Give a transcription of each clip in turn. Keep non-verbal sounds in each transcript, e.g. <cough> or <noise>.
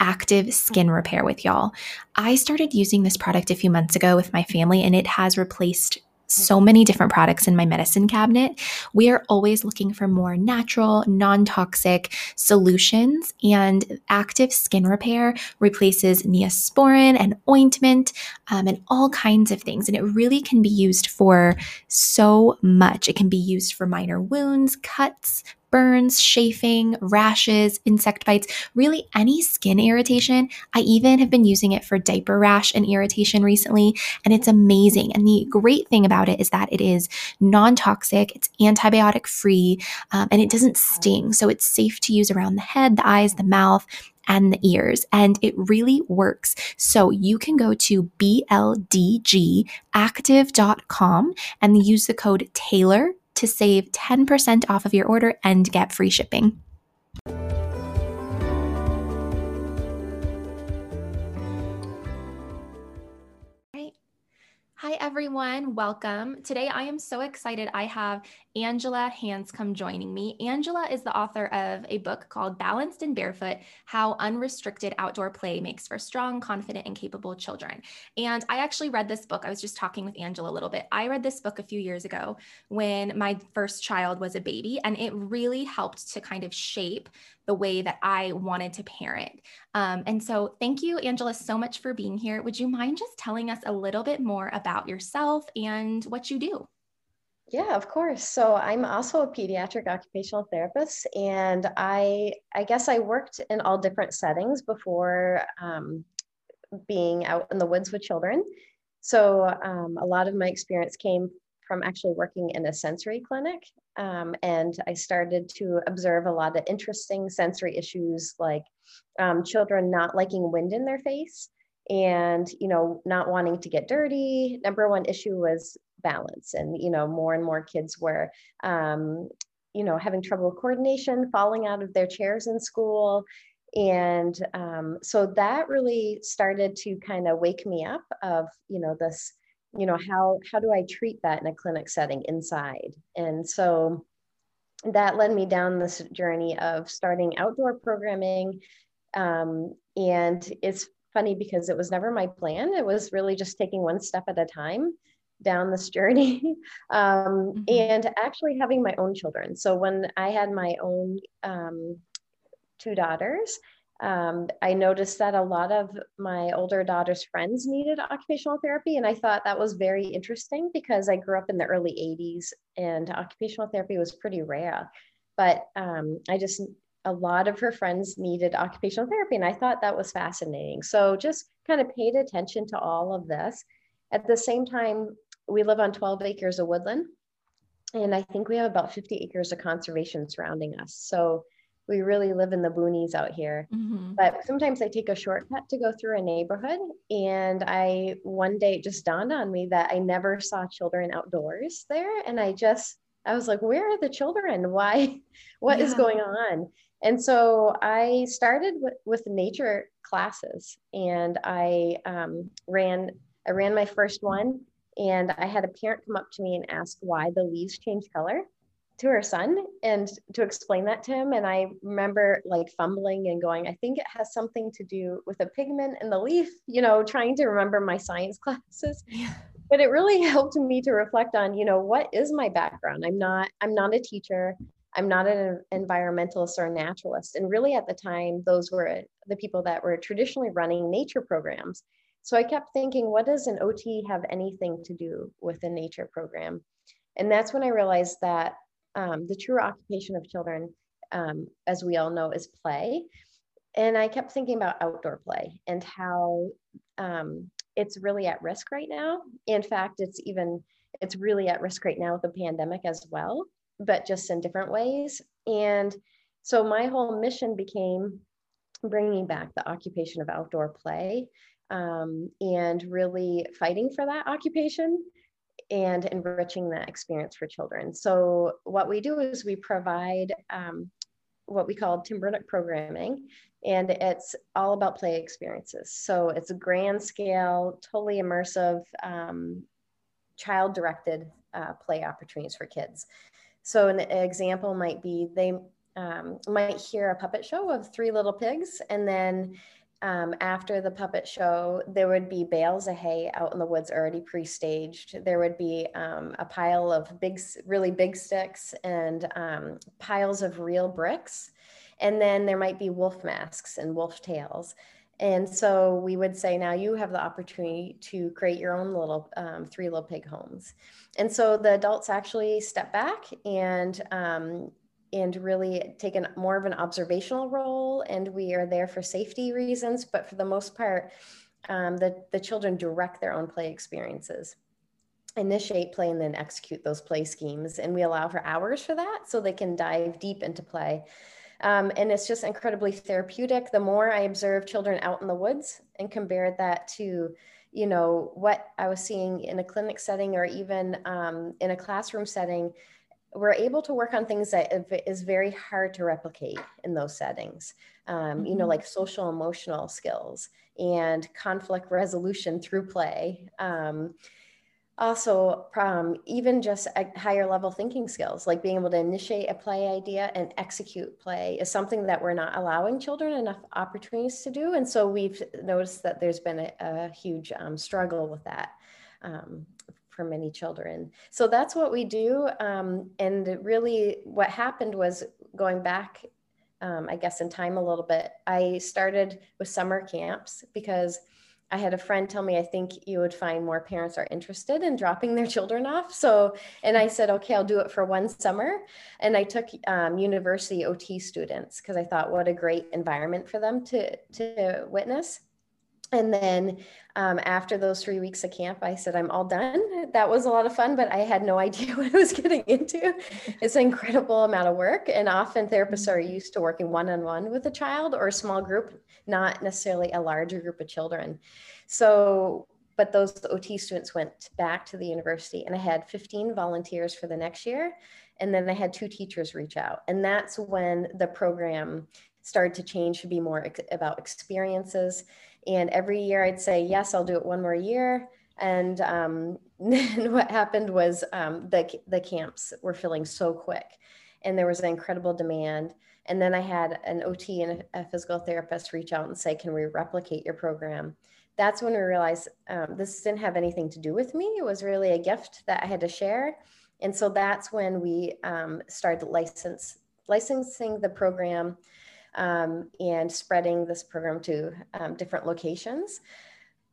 active skin repair with y'all. I started using this product a few months ago with my family, and it has replaced so many different products in my medicine cabinet. We are always looking for more natural, non toxic solutions, and active skin repair replaces neosporin and ointment um, and all kinds of things. And it really can be used for so much. It can be used for minor wounds, cuts, burns, chafing, rashes, insect bites, really any skin irritation. I even have been using it for diaper rash and irritation recently, and it's amazing. And the great thing about it is that it is non toxic, it's antibiotic free, um, and it doesn't sting. So it's safe to use around the head, the eyes, the mouth, and the ears. And it really works. So you can go to bldgactive.com and use the code Taylor to save 10% off of your order and get free shipping. Hi, everyone. Welcome. Today, I am so excited. I have Angela Hanscom joining me. Angela is the author of a book called Balanced and Barefoot How Unrestricted Outdoor Play Makes for Strong, Confident, and Capable Children. And I actually read this book. I was just talking with Angela a little bit. I read this book a few years ago when my first child was a baby, and it really helped to kind of shape the way that I wanted to parent. Um, and so, thank you, Angela, so much for being here. Would you mind just telling us a little bit more about yourself and what you do? Yeah, of course. So I'm also a pediatric occupational therapist, and I I guess I worked in all different settings before um, being out in the woods with children. So um, a lot of my experience came from actually working in a sensory clinic. Um, and I started to observe a lot of interesting sensory issues like um, children not liking wind in their face and you know not wanting to get dirty number one issue was balance and you know more and more kids were um, you know having trouble with coordination falling out of their chairs in school. And um, so that really started to kind of wake me up of you know this you know how how do i treat that in a clinic setting inside? And so that led me down this journey of starting outdoor programming. Um, and it's funny because it was never my plan. It was really just taking one step at a time down this journey <laughs> um, mm-hmm. and actually having my own children so when i had my own um, two daughters um, I noticed that a lot of my older daughter's friends needed occupational therapy. And I thought that was very interesting because I grew up in the early 80s and occupational therapy was pretty rare. But um, I just, a lot of her friends needed occupational therapy. And I thought that was fascinating. So just kind of paid attention to all of this. At the same time, we live on 12 acres of woodland. And I think we have about 50 acres of conservation surrounding us. So we really live in the boonies out here. Mm-hmm. But sometimes I take a shortcut to go through a neighborhood. And I, one day it just dawned on me that I never saw children outdoors there. And I just, I was like, where are the children? Why, <laughs> What yeah. is going on? And so I started with, with nature classes and I um, ran, I ran my first one and I had a parent come up to me and ask why the leaves change color to her son and to explain that to him. And I remember like fumbling and going, I think it has something to do with a pigment in the leaf, you know, trying to remember my science <laughs> classes. Yeah. But it really <laughs> helped me to reflect on, you know, what is my background? I'm not, I'm not a teacher. I'm not an environmentalist or a naturalist. And really at the time, those were the people that were traditionally running nature programs. So I kept thinking, what does an OT have anything to do with a nature program? And that's when I realized that um, the true occupation of children, um, as we all know, is play. And I kept thinking about outdoor play and how um, it's really at risk right now. In fact, it's even it's really at risk right now with the pandemic as well, but just in different ways. And so my whole mission became bringing back the occupation of outdoor play um, and really fighting for that occupation and enriching that experience for children. So what we do is we provide um, what we call TimberNook programming, and it's all about play experiences. So it's a grand scale, totally immersive, um, child directed uh, play opportunities for kids. So an example might be they um, might hear a puppet show of three little pigs and then um, after the puppet show, there would be bales of hay out in the woods already pre-staged. There would be um, a pile of big, really big sticks and um, piles of real bricks. And then there might be wolf masks and wolf tails. And so we would say, now you have the opportunity to create your own little um, three little pig homes. And so the adults actually step back and um, and really take an more of an observational role and we are there for safety reasons but for the most part um, the, the children direct their own play experiences initiate play and then execute those play schemes and we allow for hours for that so they can dive deep into play. Um, and it's just incredibly therapeutic. The more i observe children out in the woods and compare that to you know what i was seeing in a clinic setting or even um, in a classroom setting we're able to work on things that is very hard to replicate in those settings. Um, you know, mm-hmm. like social emotional skills and conflict resolution through play. Um, also, um, even just higher level thinking skills, like being able to initiate a play idea and execute play, is something that we're not allowing children enough opportunities to do. And so we've noticed that there's been a, a huge um, struggle with that um, for many children. So that's what we do. Um, and really, what happened was going back, um, I guess, in time a little bit, I started with summer camps because I had a friend tell me, I think you would find more parents are interested in dropping their children off. So, and I said, okay, I'll do it for one summer. And I took um, university OT students because I thought, what a great environment for them to, to witness and then um, after those three weeks of camp, I said, I'm all done. That was a lot of fun, but I had no <laughs> idea what I was getting into. It's an incredible amount of work. And often therapists are used to working one on one with a child or a small group, not necessarily a larger group of children. So, but those OT students went back to the university, and I had 15 volunteers for the next year. And then I had two teachers reach out. And that's when the program started to change to be more ex- about experiences and every year I'd say, yes, I'll do it one more year. And um, <laughs> what happened was um, the, the camps were filling so quick and there was an incredible demand. And then I had an OT and a, physical therapist reach out and say, can we replicate your program? That's when we realized um, this didn't have anything to do with me. It was really a gift that I had to share. And so that's when we um, started license, licensing the program um, and spreading this program to um, different locations.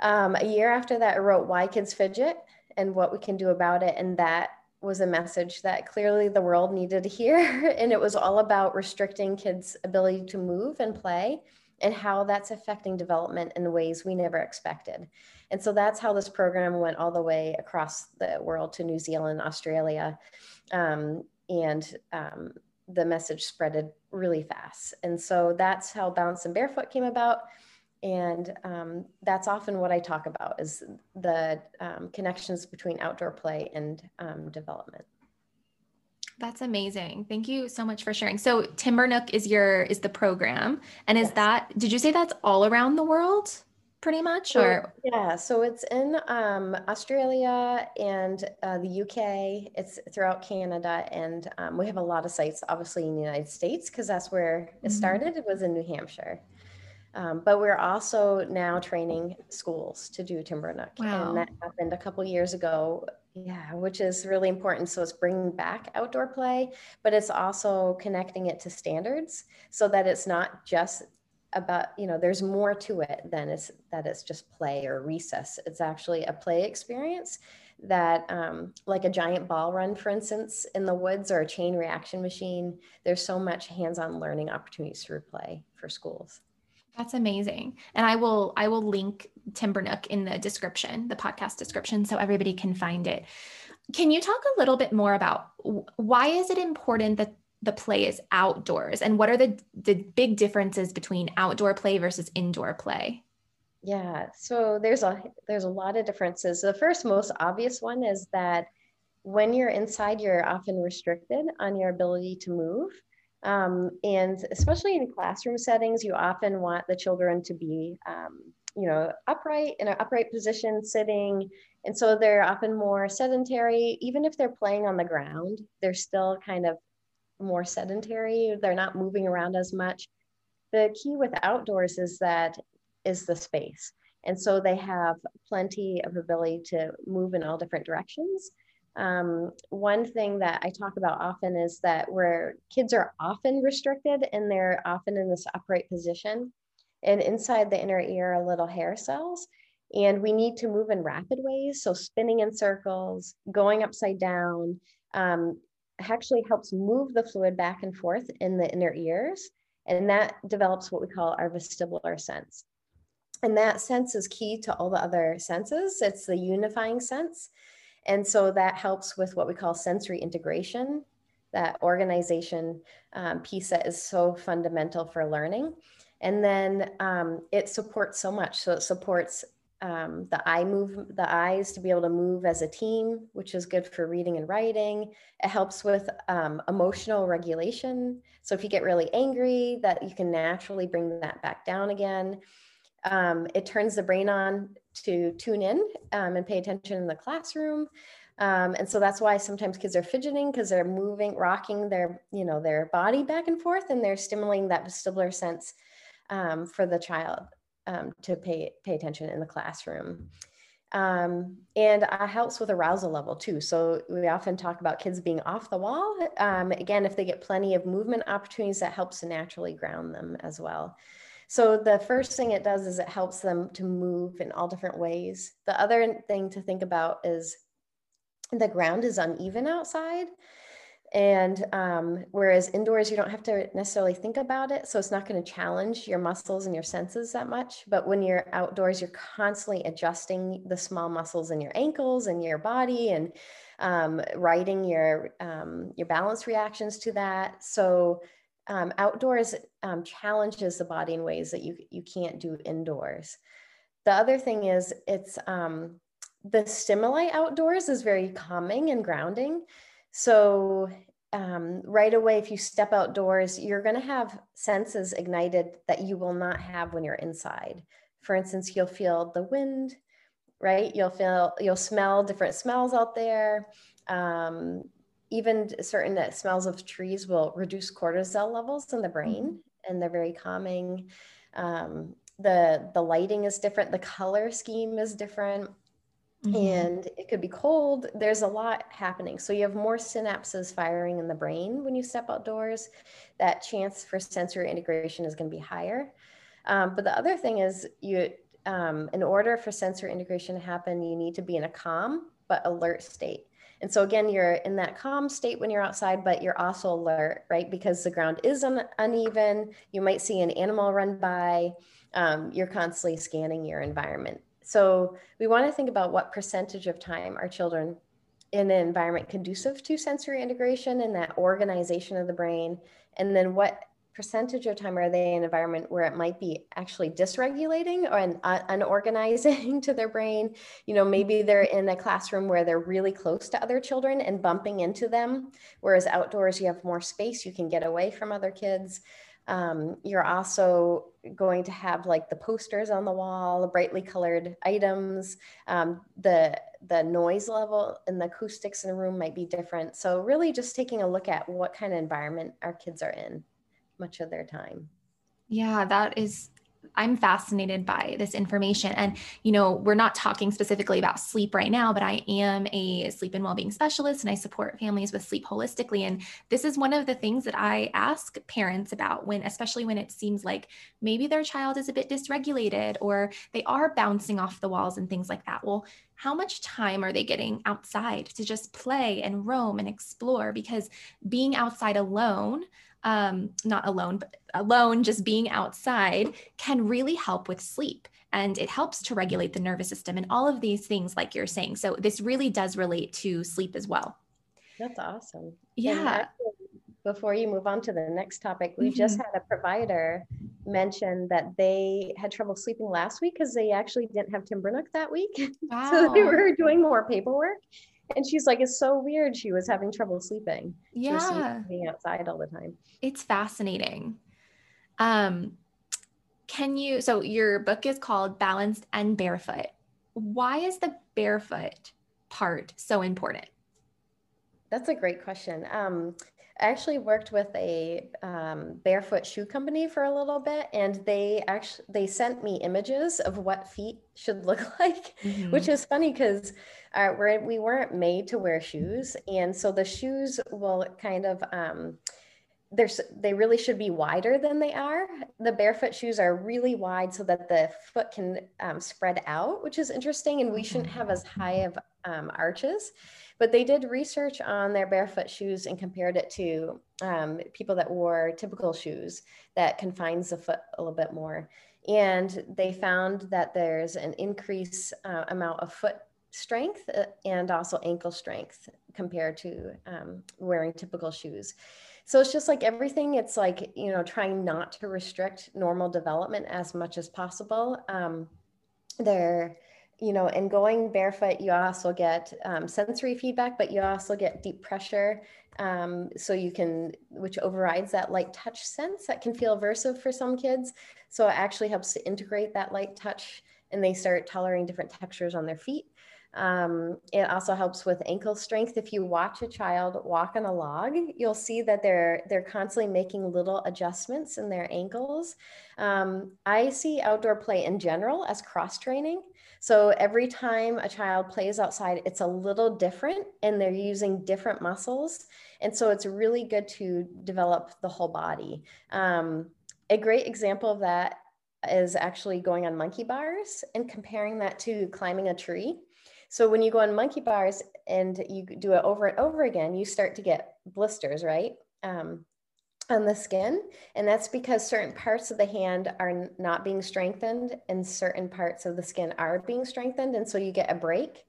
Um, a year after that, I wrote Why Kids Fidget and what we can do about it. And that was a message that clearly the world needed to hear. <laughs> and it was all about restricting kids' ability to move and play and how that's affecting development in ways we never expected. And so that's how this program went all the way across the world to New Zealand, Australia. Um, and um, the message spreaded really fast. And so that's how Balanced and Barefoot came about. And um, that's often what I talk about is the um, connections between outdoor play and um, development. That's amazing. Thank you so much for sharing. So Timber Nook is your is the program, and is yes. that did you say that's all around the world? Pretty much or? yeah so it's in um, australia and uh, the uk it's throughout canada and um, we have a lot of sites obviously in the united states because that's where it mm-hmm. started. It was in new hampshire. Um, but we're also now training schools to do TimberNook wow. and that happened a couple years ago. Yeah which is really important. So it's bringing back outdoor play but it's also connecting it to standards so that it's not just about you know there's more to it than it's that it's just play or recess. It's actually a play experience that um, like a giant ball run for instance in the woods or a chain reaction machine there's so much hands-on learning opportunities through play for schools. That's amazing. And i will i will link timbernook in the description the podcast description so everybody can find it. Can you talk a little bit more about why is it important that the play is outdoors? And what are the the big differences between outdoor play versus indoor play? Yeah so there's a there's a lot of differences. The first most obvious one is that when you're inside you're often restricted on your ability to move. Um, and especially in classroom settings you often want the children to be um, you know upright in an upright position sitting. And so they're often more sedentary. Even if they're playing on the ground they're still kind of more sedentary. They're not moving around as much. The key with outdoors is that is the space. And so they have plenty of ability to move in all different directions. Um, one thing that I talk about often is that where kids are often restricted and they're often in this upright position, and inside the inner ear are little hair cells. And we need to move in rapid ways. So, spinning in circles, going upside down, um, actually helps move the fluid back and forth in the inner ears. And that develops what we call our vestibular sense. And that sense is key to all the other senses. It's the unifying sense. And so that helps with what we call sensory integration, that organization um, piece that is so fundamental for learning. And then um, it supports so much. So it supports um, the eye move the eyes to be able to move as a team which is good for reading and writing. It helps with um, emotional regulation. So if you get really angry that you can naturally bring that back down again. Um, it turns the brain on to tune in um, and pay attention in the classroom. Um, and so that's why sometimes kids are fidgeting because they're moving rocking their you know their body back and forth and they're stimulating that vestibular sense um, for the child um, to pay pay attention in the classroom. Um, and it helps with arousal level too. So we often talk about kids being off the wall. Um, again, if they get plenty of movement opportunities, that helps to naturally ground them as well. So the first thing it does is it helps them to move in all different ways. The other thing to think about is the ground is uneven outside. And um, whereas indoors, you don't have to necessarily think about it. So it's not going to challenge your muscles and your senses that much. But when you're outdoors, you're constantly adjusting the small muscles in your ankles and your body and um, writing your, um, your balance reactions to that. So um, outdoors um, challenges the body in ways that you, you can't do indoors. The other thing is it's um, the stimuli outdoors is very calming and grounding. So um, right away, if you step outdoors, you're going to have senses ignited that you will not have when you're inside. For instance, you'll feel the wind, right? You'll feel, you'll smell different smells out there. Um, even certain smells of trees will reduce cortisol levels in the brain, mm-hmm. and they're very calming. Um, the the lighting is different. The color scheme is different. Mm-hmm. And it could be cold. There's a lot happening. So you have more synapses firing in the brain when you step outdoors. That chance for sensory integration is going to be higher. Um, but the other thing is, you, um, in order for sensory integration to happen, you need to be in a calm but alert state. And so again, you're in that calm state when you're outside, but you're also alert, right? Because the ground is un- uneven. You might see an animal run by. Um, you're constantly scanning your environment. So we want to think about what percentage of time our children in an environment conducive to sensory integration and that organization of the brain, and then what percentage of time are they in an environment where it might be actually dysregulating or an, uh, unorganizing <laughs> to their brain? You know maybe they're in a classroom where they're really close to other children and bumping into them whereas outdoors you have more space you can get away from other kids um, you're also going to have like the posters on the wall, brightly colored items. Um, the the noise level and the acoustics in the room might be different. So really, just taking a look at what kind of environment our kids are in, much of their time. Yeah, that is I'm fascinated by this information. And, you know, we're not talking specifically about sleep right now, but I am a sleep and well-being specialist and I support families with sleep holistically. And this is one of the things that I ask parents about when, especially when it seems like maybe their child is a bit dysregulated or they are bouncing off the walls and things like that. Well, how much time are they getting outside to just play and roam and explore? Because being outside alone, um, not alone, but alone, just being outside can really help with sleep. And it helps to regulate the nervous system and all of these things, like you're saying. So, this really does relate to sleep as well. That's awesome. Yeah. before you move on to the next topic, we mm-hmm. just had a provider mention that they had trouble sleeping last week because they actually didn't have TimberNook that week. Wow. <laughs> so they were doing more paperwork and she's like it's so weird she was having trouble sleeping. Yeah. being outside all the time. It's fascinating. Um can you so your book is called balanced and barefoot. Why is the barefoot part so important? That's a great question. Um I actually worked with a um, barefoot shoe company for a little bit, and they actually they sent me images of what feet should look <laughs> like, mm-hmm. which is funny because uh, we're, we weren't made to wear shoes. And so the shoes will kind of, um, there's, they really should be wider than they are. The barefoot shoes are really wide so that the foot can um, spread out, which is interesting. And we shouldn't have as high of um, arches. But they did research on their barefoot shoes and compared it to um, people that wore typical shoes that confines the foot a little bit more. And they found that there's an increase uh, amount of foot strength uh, and also ankle strength compared to um, wearing typical shoes. So it's just like everything, it's like, you know, trying not to restrict normal development as much as possible. Um, there, you know, and going barefoot, you also get um, sensory feedback, but you also get deep pressure. Um, so you can, which overrides that light touch sense that can feel aversive for some kids. So it actually helps to integrate that light touch and they start tolerating different textures on their feet. Um, it also helps with ankle strength. If you watch a child walk on a log, you'll see that they're they're constantly making little adjustments in their ankles. Um, I see outdoor play in general as cross training. So every time a child plays outside, it's a little different, and they're using different muscles, and so it's really good to develop the whole body. Um, a great example of that is actually going on monkey bars and comparing that to climbing a tree. So when you go on monkey bars and you do it over and over again, you start to get blisters, right? Um, on the skin. And that's because certain parts of the hand are not being strengthened and certain parts of the skin are being strengthened. And so you get a break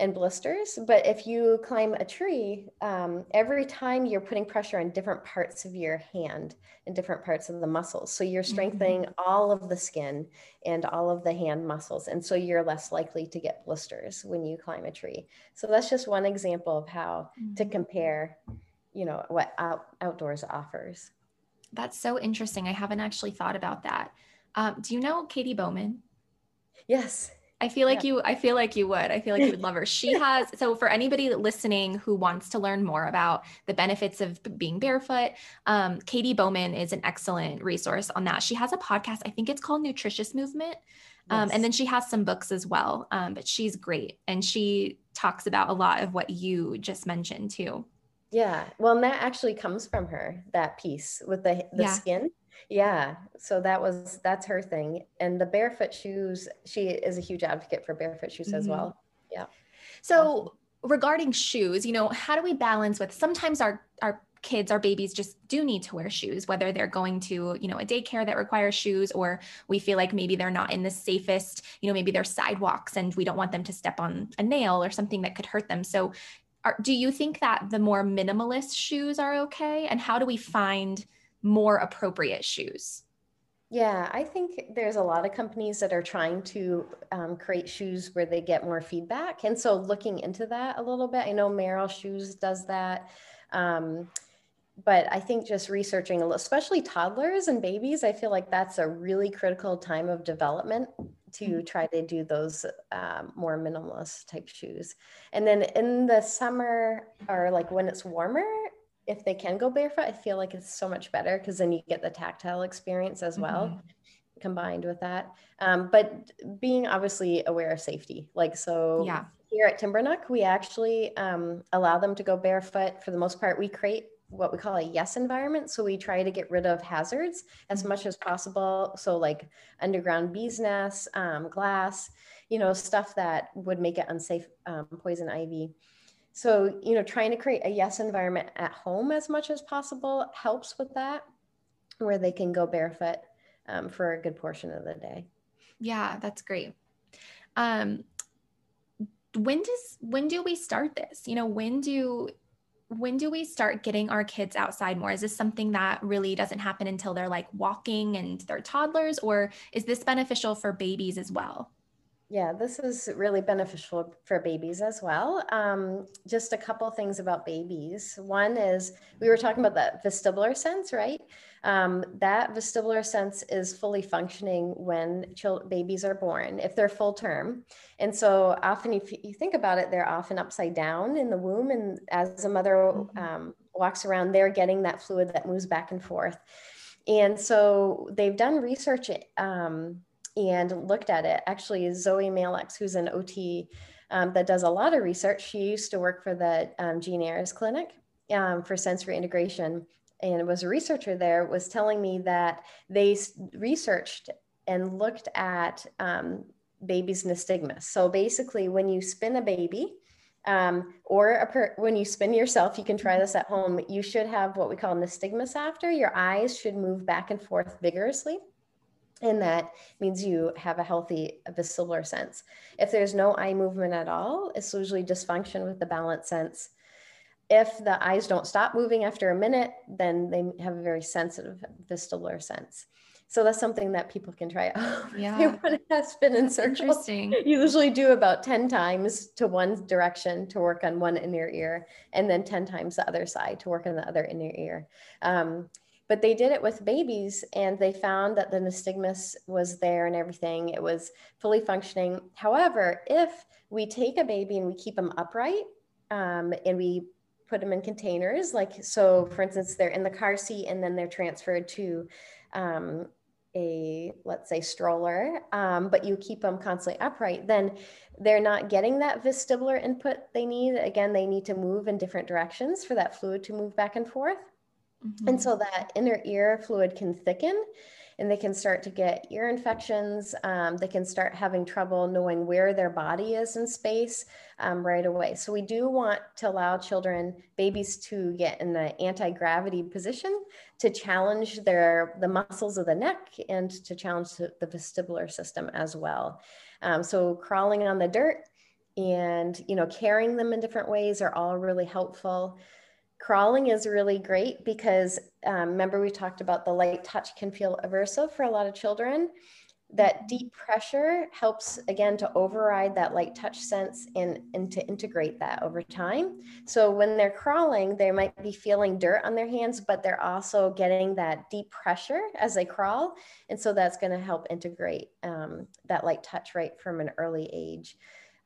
and blisters. But if you climb a tree, um, every time you're putting pressure on different parts of your hand and different parts of the muscles. So you're mm-hmm. strengthening mm-hmm. all of the skin and all of the hand muscles. And so you're less likely to get blisters when you climb a tree. So that's just one example of how mm-hmm. to compare, you know, what out, outdoors offers. That's so interesting. I haven't actually thought about that. Um, do you know Katy Bowman? Yes. I feel like yeah. you I feel like you would. I feel like you would love her. She <laughs> has so for anybody listening who wants to learn more about the benefits of being barefoot, um, Katy Bowman is an excellent resource on that. She has a podcast, I think it's called Nutritious Movement. Um, yes. and then she has some books as well. Um, but she's great. And she talks about a lot of what you just mentioned too. Yeah. Well, and that actually comes from her, that piece with the, the yeah. skin yeah so that was that's her thing and the barefoot shoes she is a huge advocate for barefoot shoes mm-hmm. as well. Yeah. So regarding shoes you know how do we balance with sometimes our our kids our babies just do need to wear shoes whether they're going to you know a daycare that requires shoes or we feel like maybe they're not in the safest you know maybe they're sidewalks and we don't want them to step on a nail or something that could hurt them. So are, do you think that the more minimalist shoes are okay? And how do we find more appropriate shoes? Yeah, I think there's a lot of companies that are trying to um, create shoes where they get more feedback. And so looking into that a little bit, I know Merrell Shoes does that. Um, but I think just researching, especially toddlers and babies, I feel like that's a really critical time of development to mm-hmm. try to do those um, more minimalist type shoes. And then in the summer or like when it's warmer, if they can go barefoot, I feel like it's so much better because then you get the tactile experience as well. Mm-hmm. combined with that. Um, but being obviously aware of safety. Like, so yeah. here at Timbernook, we actually um, allow them to go barefoot for the most part. We create what we call a yes environment. So we try to get rid of hazards as much as possible. So like underground bees nests, um, glass, you know, stuff that would make it unsafe, um, poison ivy. So, you know, trying to create a yes environment at home as much as possible helps with that, where they can go barefoot um, for a good portion of the day. Yeah, that's great. Um, when does when do we start this? You know, when do when do we start getting our kids outside more? Is this something that really doesn't happen until they're like walking and they're toddlers, or is this beneficial for babies as well? Yeah, this is really beneficial for babies as well. Um, just a couple things about babies. One is we were talking about that vestibular sense, right? Um, that vestibular sense is fully functioning when babies are born, if they're full term. And so often, if you think about it, they're often upside down in the womb. And as a mother mm-hmm. um, walks around, they're getting that fluid that moves back and forth. And so they've done research um, and looked at it. Actually, Zoe Mailloux, who's an OT um, that does a lot of research, she used to work for the um, Jean Ayres Clinic um, for sensory integration and was a researcher there, was telling me that they researched and looked at um, babies' nystagmus. So basically, when you spin a baby, um, or per- when you spin yourself, you can try this at home. You should have what we call nystagmus after. Your eyes should move back and forth vigorously and that means you have a healthy vestibular sense. If there's no eye movement at all, it's usually dysfunction with the balance sense. If the eyes don't stop moving after a minute, then they have a very sensitive vestibular sense. So that's something that people can try out. <laughs> Yeah. they want to spin in circles. Interesting. <laughs> You usually do about 10 times to one direction to work on one inner ear, and then 10 times the other side to work on the other inner ear. Um, but they did it with babies and they found that the nystagmus was there and everything. It was fully functioning. However if we take a baby and we keep them upright um, and we put them in containers like so for instance they're in the car seat and then they're transferred to um, a let's say stroller um, but you keep them constantly upright then they're not getting that vestibular input they need. Again they need to move in different directions for that fluid to move back and forth Mm-hmm. And so that inner ear fluid can thicken and they can start to get ear infections. Um, they can start having trouble knowing where their body is in space um, right away. So we do want to allow children, babies to get in the anti-gravity position to challenge their the muscles of the neck and to challenge the vestibular system as well. Um, so crawling on the dirt and you know carrying them in different ways are all really helpful crawling is really great because um, remember we talked about the light touch can feel aversive for a lot of children. That mm-hmm. deep pressure helps again to override that light touch sense and, and to integrate that over time. So when they're crawling they might be feeling dirt on their hands but they're also getting that deep pressure as they crawl. And so that's going to help integrate um, that light touch right from an early age.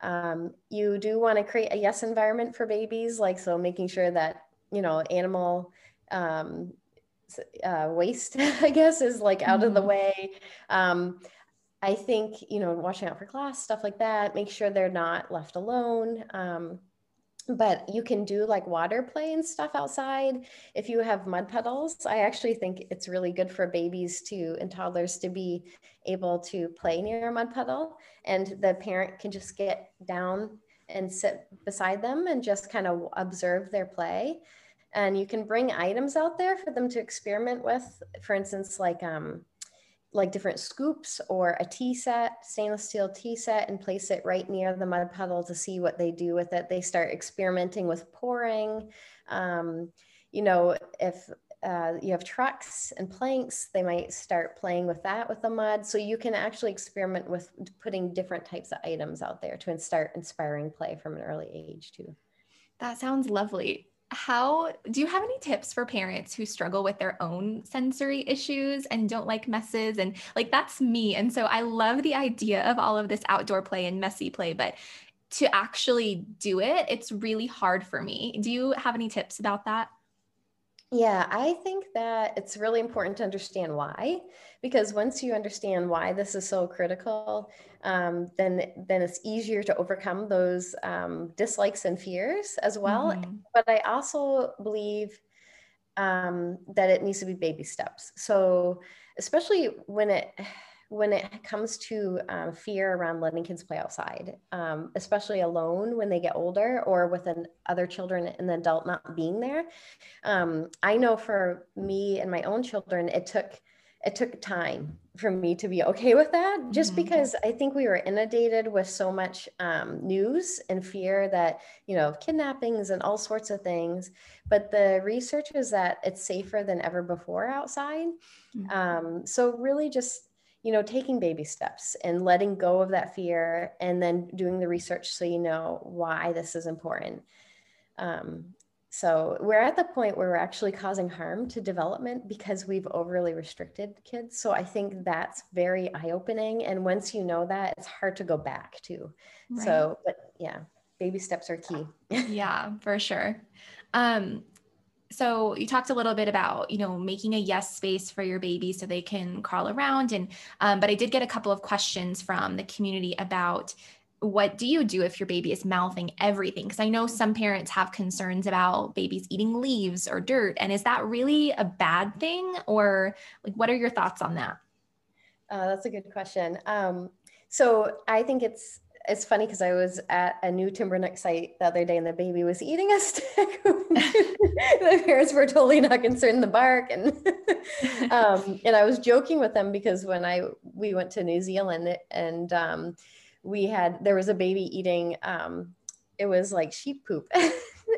Um, you do want to create a yes environment for babies like so making sure that you know, animal um, uh, waste, <laughs> I guess, is like out mm-hmm. of the mm-hmm. way. Um, I think, you know, watching out for glass, stuff like that, make sure they're not left alone. Um, but you can do like water play and stuff outside if you have mud puddles i actually think it's really good for babies to and toddlers to be able to play near a mud puddle and the parent can just get down and sit beside them and just kind of observe their play. And you can bring items out there for them to experiment with. For instance like um, like different scoops or a tea set stainless steel tea set and place it right near the mud puddle to see what they do with it. They start experimenting with pouring. Um, you know if uh, you have trucks and planks they might start playing with that with the mud. So you can actually experiment with putting different types of items out there to start inspiring play from an early age too. That sounds lovely. How do you have any tips for parents who struggle with their own sensory issues and don't like messes and like that's me. And so i love the idea of all of this outdoor play and messy play but to actually do it it's really hard for me. Do you have any tips about that Yeah, I think that it's really important to understand why, because once you understand why this is so critical, um, then then it's easier to overcome those um, dislikes and fears as well. Mm-hmm. But I also believe um, that it needs to be baby steps. So especially when it when it comes to um, fear around letting kids play outside, um, especially alone when they get older or with an, other children and the adult not being there. Um, I know for me and my own children, it took it took time for me to be okay with that just mm-hmm. because i think we were inundated with so much um, news and fear that you know kidnappings and all sorts of things but the research is that it's safer than ever before outside mm-hmm. um, so really just you know taking baby steps and letting go of that fear and then doing the research so you know why this is important um, so we're at the point where we're actually causing harm to development because we've overly restricted kids. So I think that's very eye opening. And once you know that, it's hard to go back to. Right. So, but yeah, baby steps are key. yeah, for sure. Um, so you talked a little bit about you know making a yes space for your baby so they can crawl around and um, but i did get a couple of questions from the community about what do you do if your baby is mouthing everything? Because I know some parents have concerns about babies eating leaves or dirt. And is that really a bad thing? Or like, what are your thoughts on that? Uh, that's a good question. Um, so I think it's it's funny because I was at a new Timbernook site the other day and the baby was eating a <laughs> stick. the parents were totally not concerned the bark and <laughs> um, and I was joking with them because when I we went to New Zealand and um, we had there was a baby eating um it was like sheep poop <laughs> oh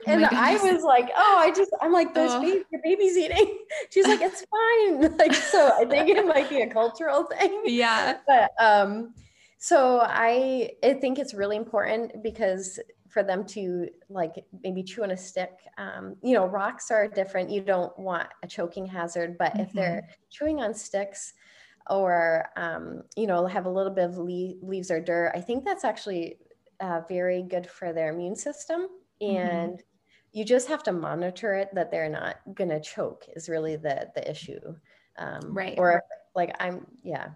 and oh I was like, oh, I just, I'm like, this oh. baby, your baby's eating. She's like, it's fine. Like, so I think it might be a cultural thing. Yeah. But, um, so I, I think it's really important because for them to like maybe chew on a stick, um, you know, rocks are different. You don't want a choking hazard, but mm-hmm. if they're chewing on sticks, or um, you know have a little bit of leaves or dirt i think that's actually uh, very good for their immune system mm-hmm. and mm-hmm. you just have to monitor it that they're not going to choke is really the the issue um, right or like i'm yeah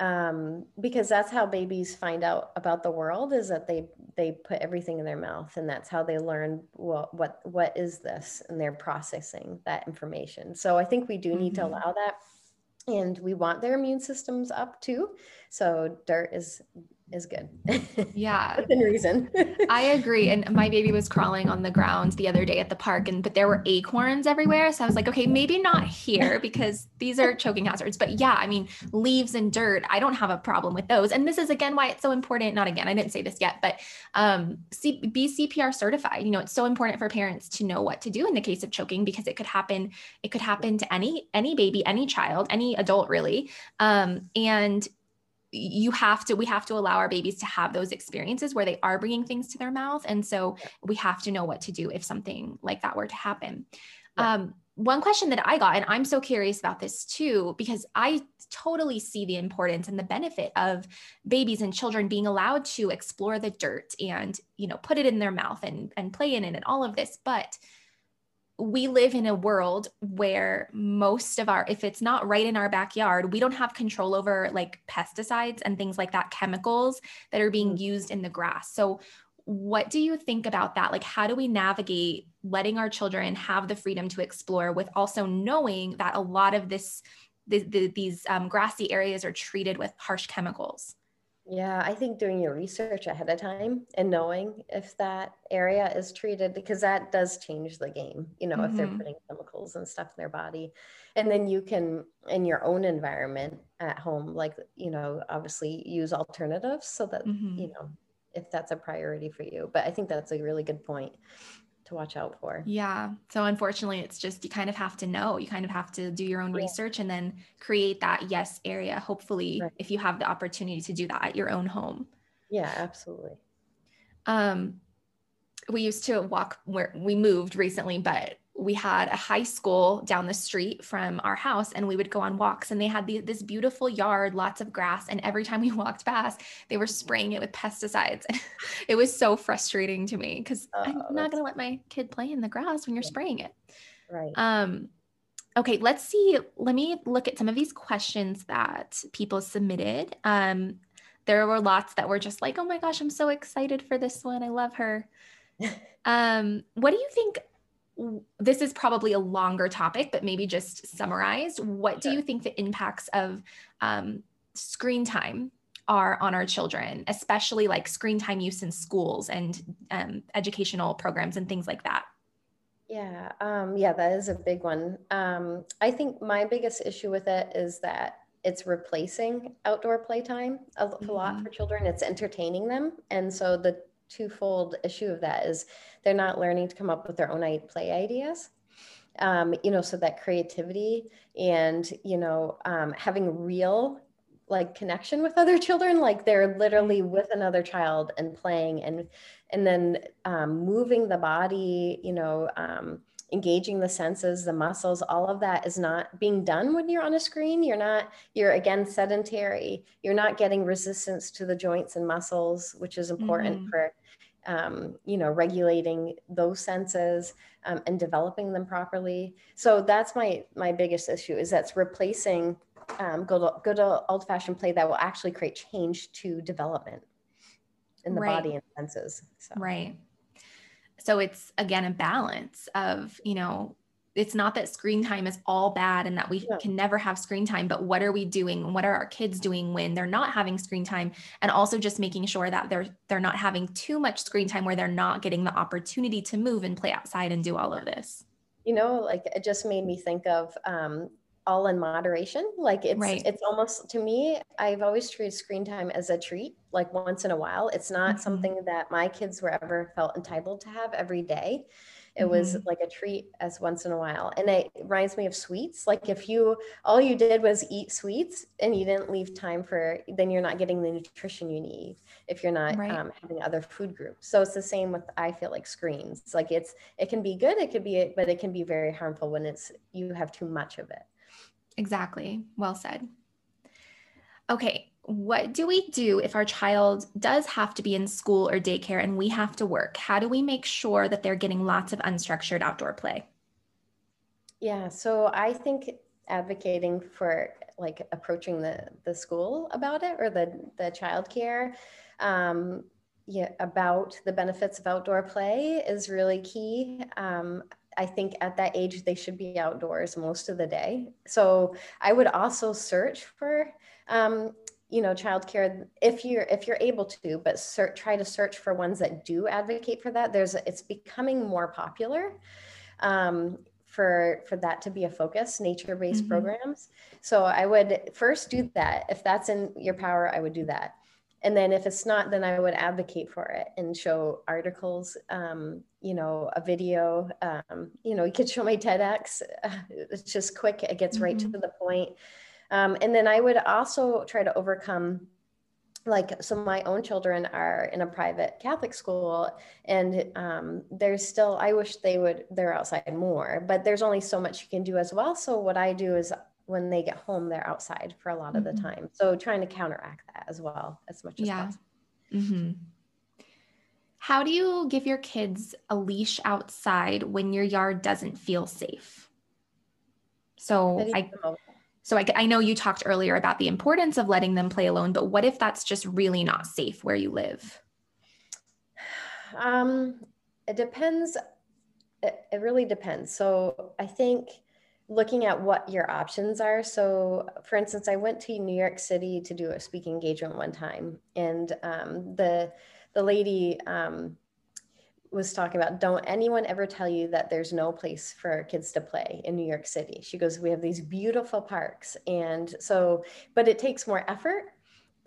um, because that's how babies find out about the world is that they they put everything in their mouth and that's how they learn what what what is this and they're processing that information so i think we do need mm-hmm. to allow that and we want their immune systems up too. So dirt is is good. Yeah. <laughs> Within reason. <laughs> I agree. And my baby was crawling on the ground the other day at the park and but there were acorns everywhere. So I was like, okay, maybe not here <laughs> because these are choking hazards. But yeah, I mean, leaves and dirt, I don't have a problem with those. And this is again why it's so important. Not again, I didn't say this yet, but um C- be CPR certified. You know, it's so important for parents to know what to do in the case of choking because it could happen, it could happen to any any baby, any child, any adult really. Um, and you have to we have to allow our babies to have those experiences where they are bringing things to their mouth. And so we have to know what to do if something like that were to happen. Yeah. um, one question that i got and i'm so curious about this too because i totally see the importance and the benefit of babies and children being allowed to explore the dirt and you know put it in their mouth and and play in it and all of this. But we live in a world where most of our if it's not right in our backyard we don't have control over like pesticides and things like that chemicals that are being mm. used in the grass. So what do you think about that? Like how do we navigate letting our children have the freedom to explore with also knowing that a lot of this the, the, these um, grassy areas are treated with harsh chemicals yeah, I think doing your research ahead of time and knowing if that area is treated, because that does change the game, you know, mm-hmm. if they're mm-hmm. putting chemicals and stuff in their body. And then you can, in your own environment at home, like, you know, obviously use alternatives so that, mm-hmm. you know, if that's a priority for you. But I think that's a really good point to watch out for. Yeah. So unfortunately, it's just you kind of have to know. You kind of have to do your own yeah. research and then create that yes area. Hopefully, right. if you have the opportunity to do that at your own home. Yeah, absolutely. Um, we used to walk where we moved recently, but we had a high school down the street from our house and we would go on walks and they had the, this beautiful yard lots of grass and every time we <laughs> walked past they were spraying it with pesticides <laughs> it was so frustrating to me because i'm not going to let my kid play in the grass when you're spraying it Right. Um, okay, let's see. Let me look at some of these questions that people submitted. Um, there were lots that were just like, oh my gosh, I'm so excited for this one. I love her. <laughs> um, what do you think? This is probably a longer topic, but maybe just summarized. What do you think the impacts of um, screen time are on our children, especially like screen time use in schools and um, educational programs and things like that? Yeah, um, yeah, that is a big one. Um, I think my biggest issue with it is that it's replacing outdoor playtime a, mm-hmm. lot for children. It's entertaining them, and so the twofold issue of that is they're not learning to come up with their own play ideas. Um, you know, so that creativity and you know um, having real like connection with other children like they're literally mm-hmm. with another child and playing and and then um, moving the body you know um, engaging the senses the muscles all of that is not being done when you're on a screen you're not you're again sedentary you're not getting resistance to the joints and muscles which is important mm-hmm. for um, you know regulating those senses um, and developing them properly so that's my my biggest issue is that's replacing um, good, good old fashioned play that will actually create change to development in the right. body and senses. So. Right. So it's again a balance of, you know, it's not that screen time is all bad and that we yeah. can never have screen time, but what are we doing? What are our kids doing when they're not having screen time? And also just making sure that they're they're not having too much screen time where they're not getting the opportunity to move and play outside and do all of this. You know, like it just made me think of um, all in moderation. Like it's right. it's almost to me, I've always treated screen time as a treat, like once in a while. It's not mm-hmm. something that my kids were ever felt entitled to have every day. It mm-hmm. was like a treat as once in a while. And it reminds me of sweets. Like if you all you did was eat sweets and you didn't leave time for then you're not getting the nutrition you need if you're not right. um, having other food groups. So it's the same with I feel like screens. Like it's it can be good, it could be but it can be very harmful when it's you have too much of it. Exactly. Well said. Okay, what do we do if our child does have to be in school or daycare and we have to work? How do we make sure that they're getting lots of unstructured outdoor play? Yeah, so I think advocating for like approaching the the school about it or the the childcare um, yeah, about the benefits of outdoor play is really key. Um, I think at that age they should be outdoors most of the day. So I would also search for um, you know childcare if you're if you're able to but search, try to search for ones that do advocate for that there's it's becoming more popular um, for for that to be a focus nature-based mm-hmm. programs so i would first do that if that's in your power i would do that and then if it's not then i would advocate for it and show articles um, you know a video um, you know you could show my tedx <laughs> it's just quick it gets mm-hmm. right to mm-hmm. the point um, and then i would also try to overcome like so my own children are in a private catholic school and um, there's still i wish they would they're outside more but there's only so much you can do as well so what i do is when they get home, they're outside for a lot of mm-hmm. the time. So trying to counteract that as well as much as yeah. possible. Mm-hmm. How do you give your kids a leash outside when your yard doesn't feel safe? So I, so I, I know you talked earlier about the importance of letting them play alone, but what if that's just really not safe where you live? Um, it depends. It, it really depends. So I think looking at what your options are. So, for instance, I went to New York City to do a speaking engagement one time, and um, the the lady um, was talking about don't anyone ever tell you that there's no place for kids to play in New York City. She goes, we have these beautiful parks, and so, but it takes more effort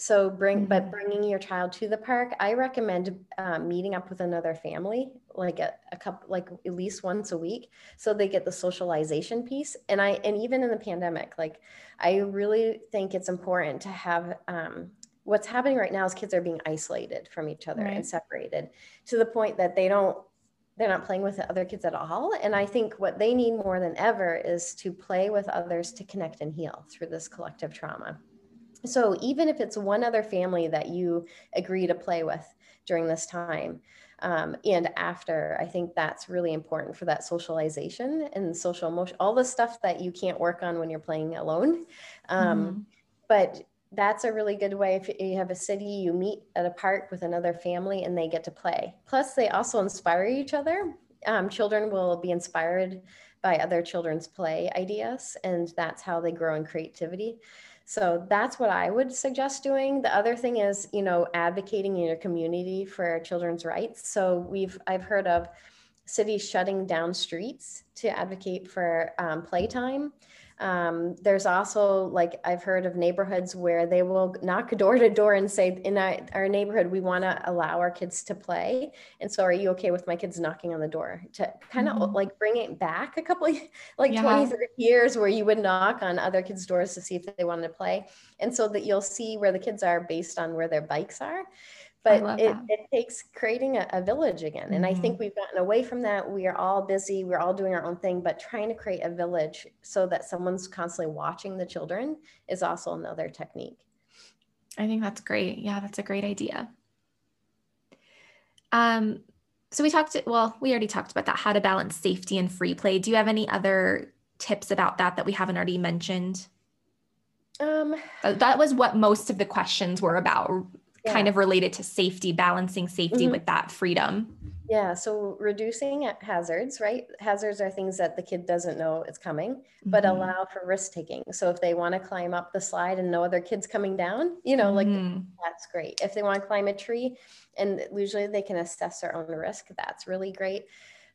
so bring mm-hmm. but bringing your child to the park i recommend um, meeting up with another family like a, a couple like at least once a week so they get the socialization piece and i and even in the pandemic like i really think it's important to have um, what's happening right now is kids are being isolated from each other right. and separated to the point that they don't they're not playing with other kids at all and i think what they need more than ever is to play with others to connect and heal through this collective trauma So even if it's one other family that you agree to play with during this time, um, and after i think that's really important for that socialization and social emotion all the stuff that you can't work on when you're playing alone um, mm-hmm. but that's a really good way if you have a city you meet at a park with another family and they get to play plus they also inspire each other um, children will be inspired by other children's play ideas and that's how they grow in creativity so that's what I would suggest doing. The other thing is, you know, advocating in your community for children's rights. So we've I've heard of cities shutting down streets to advocate for um, playtime. Um, there's also like I've heard of neighborhoods where they will knock <laughs> door to door and say, in our, our neighborhood, we want to allow our kids to play. And so, are you okay with my kids knocking on the door to kind of mm-hmm. like bring it back a couple, <laughs> like yeah. 20, 30 years where you would knock on other kids' doors to see if they wanted to play. And so that you'll see where the kids are based on where their bikes are but it, it takes creating a, a village again and mm-hmm. i think we've gotten away from that. We are all busy we're all doing our own thing but trying to create a village so that someone's constantly watching the children is also another technique. I think that's great. Yeah that's a great idea. Um so we talked well we already talked about that how to balance safety and free play. Do you have any other tips about that that we haven't already mentioned? Um, that was what most of the questions were about yeah. kind of related to safety, balancing safety mm-hmm. with that freedom. Yeah, so reducing hazards, right? Hazards are things that the kid doesn't know it's coming, but mm-hmm. allow for risk taking. So if they want to climb up the slide and no other kids coming down, you know, like mm-hmm. that's great. If they want to climb a tree and usually they can assess their own risk, that's really great.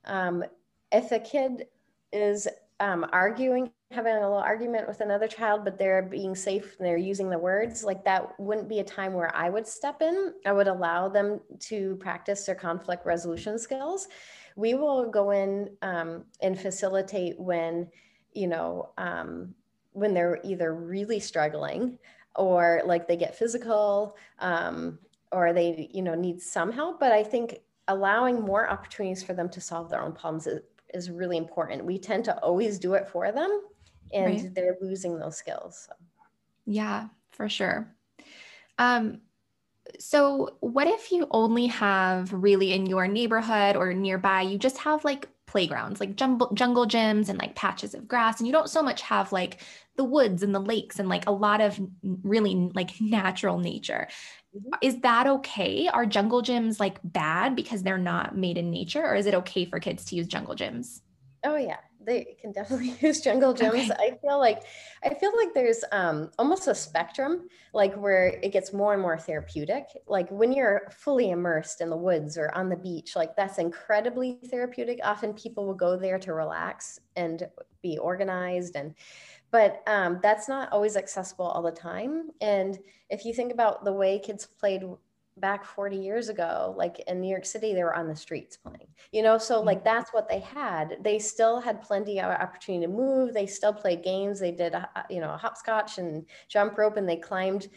Um, if a kid is um, arguing, having a little argument with another child, but they're being safe and they're using the words, like that wouldn't be a time where I would step in. I would allow them to practice their conflict resolution skills. We will go in um, and facilitate when, you know, um, when they're either really struggling or like they get physical um, or they, you know, need some help. But I think allowing more opportunities for them to solve their own problems is really important. We tend to always do it for them and right. they're losing those skills. So. Yeah, for sure. Um, so what if you only have really in your neighborhood or nearby, you just have like playgrounds, like jungle, jungle gyms and like patches of grass, and you don't so much have like the woods and the lakes and like a lot of really like natural nature. Mm-hmm. Is that okay? Are jungle gyms like bad because they're not made in nature, or is it okay for kids to use jungle gyms? Oh yeah, they can definitely <laughs> use jungle gyms. Okay. I feel like I feel like there's um, almost a spectrum, like where it gets more and more therapeutic. Like when you're fully immersed in the woods or on the beach, like that's incredibly therapeutic. Often people will go there to relax and be organized and but um, that's not always accessible all the time. And if you think about the way kids played back 40 years ago, like in New York City, they were on the streets playing, you know, so like mm-hmm. that's what they had. They still had plenty of opportunity to move. They still played games. They did, a, you know, a hopscotch and jump rope and they climbed,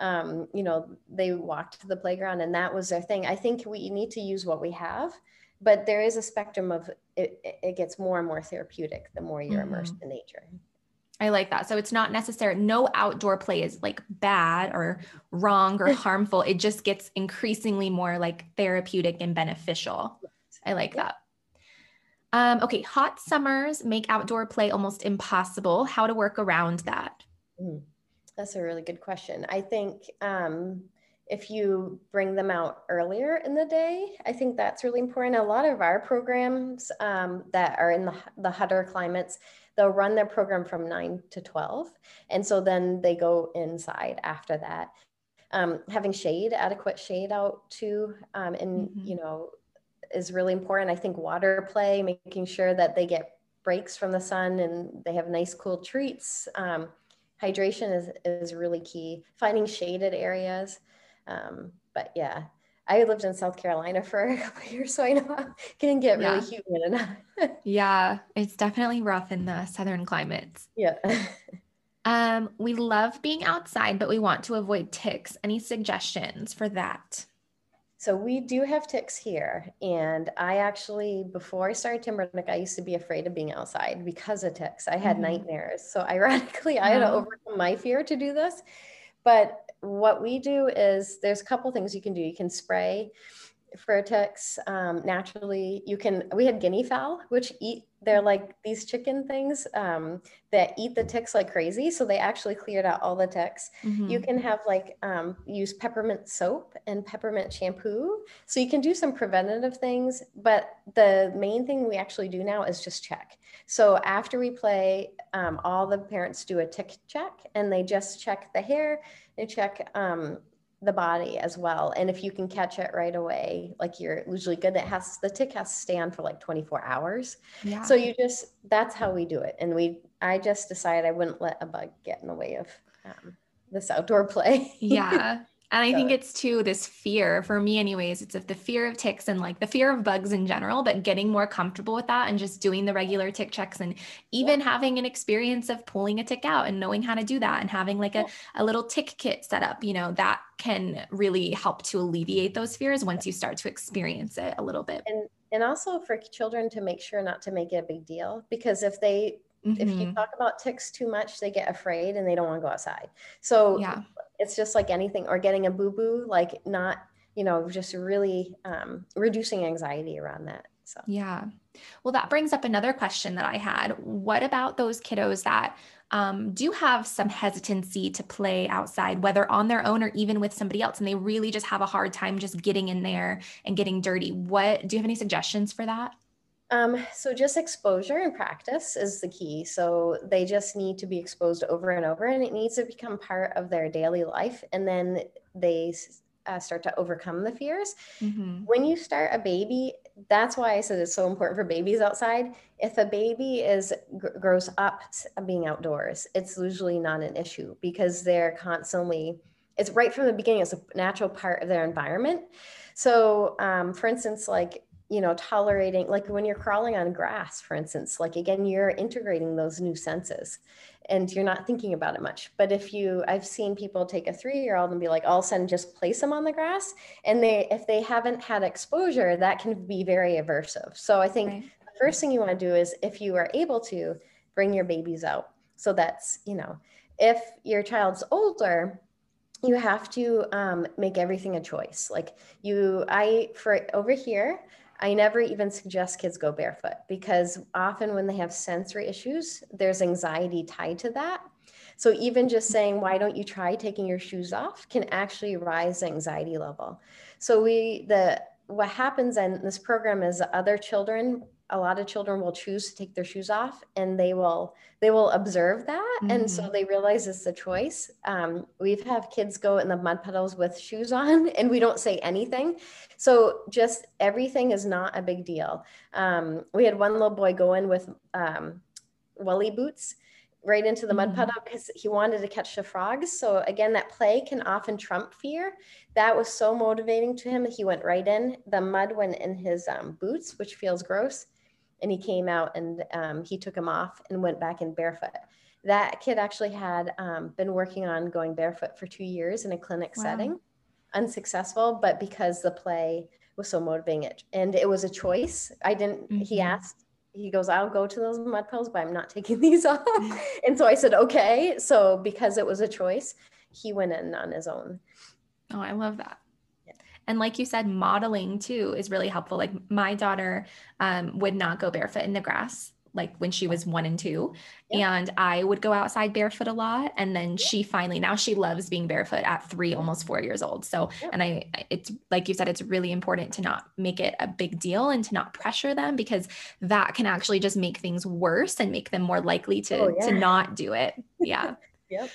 um, you know, they walked to the playground and that was their thing. I think we need to use what we have, but there is a spectrum of it, it gets more and more therapeutic the more you're mm-hmm. immersed in nature. I like that. So it's not necessary. No outdoor play is like bad or wrong or <laughs> harmful. It just gets increasingly more like therapeutic and beneficial. I like that. Um, okay, hot summers make outdoor play almost impossible. How to work around that? Mm, that's a really good question. I think um, if you bring them out earlier in the day, I think that's really important. A lot of our programs um, that are in the, the hotter climates, they'll run their program from 9 to 12 and so then they go inside after that. Um, having shade adequate shade out too um, and mm-hmm. you know is really important. I think water play making sure that they get breaks from the sun and they have nice cool treats um, hydration is, is really key. Finding shaded areas um, but yeah I lived in South Carolina for a <laughs> couple years, so I know it can get really yeah. humid. <laughs> yeah, it's definitely rough in the southern climates. Yeah. um, we love being outside, but we want to avoid ticks. Any suggestions for that? So we do have ticks here, and I actually, before I started TimberNook, I used to be afraid of being outside because of ticks. I had mm-hmm. nightmares. So ironically, I had to overcome my fear to do this but what we do is there's a couple things you can do. You can spray for ticks um, naturally. You can, we had guinea fowl, which eat, they're like these chicken things um, that eat the ticks like crazy. So they actually cleared out all the ticks. Mm-hmm. You can have like um, use peppermint soap and peppermint shampoo. So you can do some preventative things, but the main thing we actually do now is just check. So after we play, um, all the parents do a tick check and they just check the hair, they check um, the body as well. And if you can catch it right away, like you're usually good, it has the tick has to stand for like 24 hours. Yeah. So you just that's how we do it. And we I just decided I wouldn't let a bug get in the way of um, this outdoor <laughs> play. yeah. And I think it's too this fear for me, anyways. It's of the fear of ticks and like the fear of bugs in general, but getting more comfortable with that and just doing the regular tick checks and even yeah. having an experience of pulling a tick out and knowing how to do that and having like a, a little tick kit set up, you know, that can really help to alleviate those fears once you start to experience it a little bit. And and also for children to make sure not to make it a big deal because if they Mm-hmm. If you mm-hmm. talk about ticks too much, they get afraid and they don't want to go outside. So yeah. it's just like anything, or getting a boo boo, like not, you know, just really um, reducing anxiety around that. So, yeah. Well, that brings up another question that I had. What about those kiddos that um, do have some hesitancy to play outside, whether on their own or even with somebody else, and they really just have a hard time just getting in there and getting dirty? What do you have any suggestions for that? Um, so just exposure and practice is the key. So they just need to be exposed over and over, and it needs to become part of their daily life. And then they uh, start to overcome the fears. Mm-hmm. When you start a baby, that's why I said it's so important for babies outside. If a baby is g- grows up being outdoors, it's usually not an issue because they're constantly. It's right from the beginning. It's a natural part of their environment. So, um, for instance, like you know tolerating like when you're crawling on grass for instance like again you're integrating those new senses and you're not thinking about it much. But if you i've seen people take a three year old and be like all of a sudden just place them on the grass and they if they haven't had exposure that can be very aversive. So i think right. the first thing you want to do is if you are able to bring your babies out. So that's you know if your child's older you have to um, make everything a choice. Like you i for over here I never even suggest kids go barefoot because often when they have sensory issues, there's anxiety tied to that. So even just saying, why don't you try taking your shoes off can actually rise anxiety level. So we the what happens in this program is other children a lot of children will choose to take their shoes off and they will they will observe that mm-hmm. and so mm-hmm. they realize it's a choice um, we've had kids go in the mud puddles with shoes on <laughs> and we don't say anything so just everything is not a big deal um, we had one little boy go in with um, welly boots right into the mud mm-hmm. puddle because he wanted to catch the frogs. So again, that play can often trump fear. That was so motivating to him. He went right in. The mud went in his um, boots, which feels gross and he came out and um, he took him off and went back in barefoot. That kid actually had um, been working on going barefoot for two years in a clinic wow. setting, unsuccessful, but because the play was so motivating it and it was a choice. I didn't, mm-hmm. he asked, he goes, I'll go to those mud pills, but I'm not taking <laughs> these off. <laughs> and so I said, okay. So because it was a choice, he went in on his own. Oh, I love that. And like you said, modeling too is really helpful. Like my daughter um, would not go barefoot in the grass like when she was one and two. And I would go outside barefoot a lot. And then she finally, now she loves being barefoot at three, almost four years old. So, and I, it's like you said, it's really important to not make it a big deal and to not pressure them because that can actually just make things worse and make them more likely to, oh, yeah. to not do it. Yeah. <laughs> yep.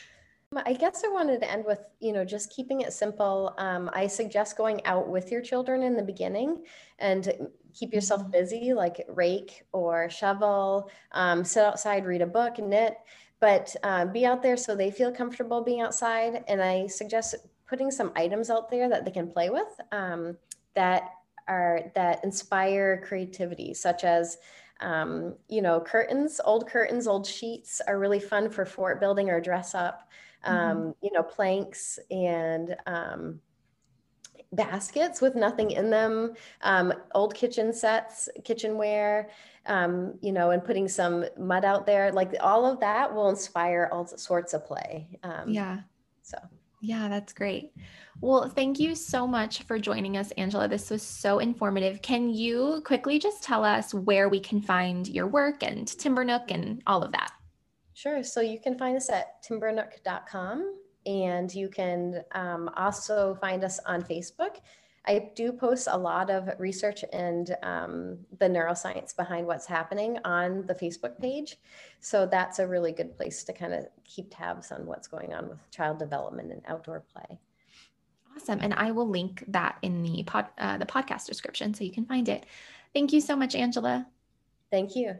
I guess I wanted to end with, you know, just keeping it simple. Um, I suggest going out with your children in the beginning and keep yourself mm-hmm. busy, like rake or shovel, um, sit outside, read a book, knit, but uh, be out there so they feel comfortable being outside. And I suggest putting some items out there that they can play with um, that are that inspire creativity, such as um, you know, curtains, old curtains, old sheets are really fun for fort building or dress up. Um, you know, planks and um, baskets with nothing in them, um, old kitchen sets, kitchenware, um, you know, and putting some mud out there. Like all of that will inspire all sorts of play. Um, yeah. So. Yeah, that's great. Well, thank you so much for joining us, Angela. This was so informative. Can you quickly just tell us where we can find your work and TimberNook and all of that? Sure. So you can find us at timbernook.com and you can um, also find us on Facebook. I do post a lot of research and um, the neuroscience behind what's happening on the Facebook page. So that's a really good place to kind of keep tabs on what's going on with child development and outdoor play. Awesome, and I will link that in the pod, uh, the podcast description so you can find it. Thank you so much, Angela. Thank you.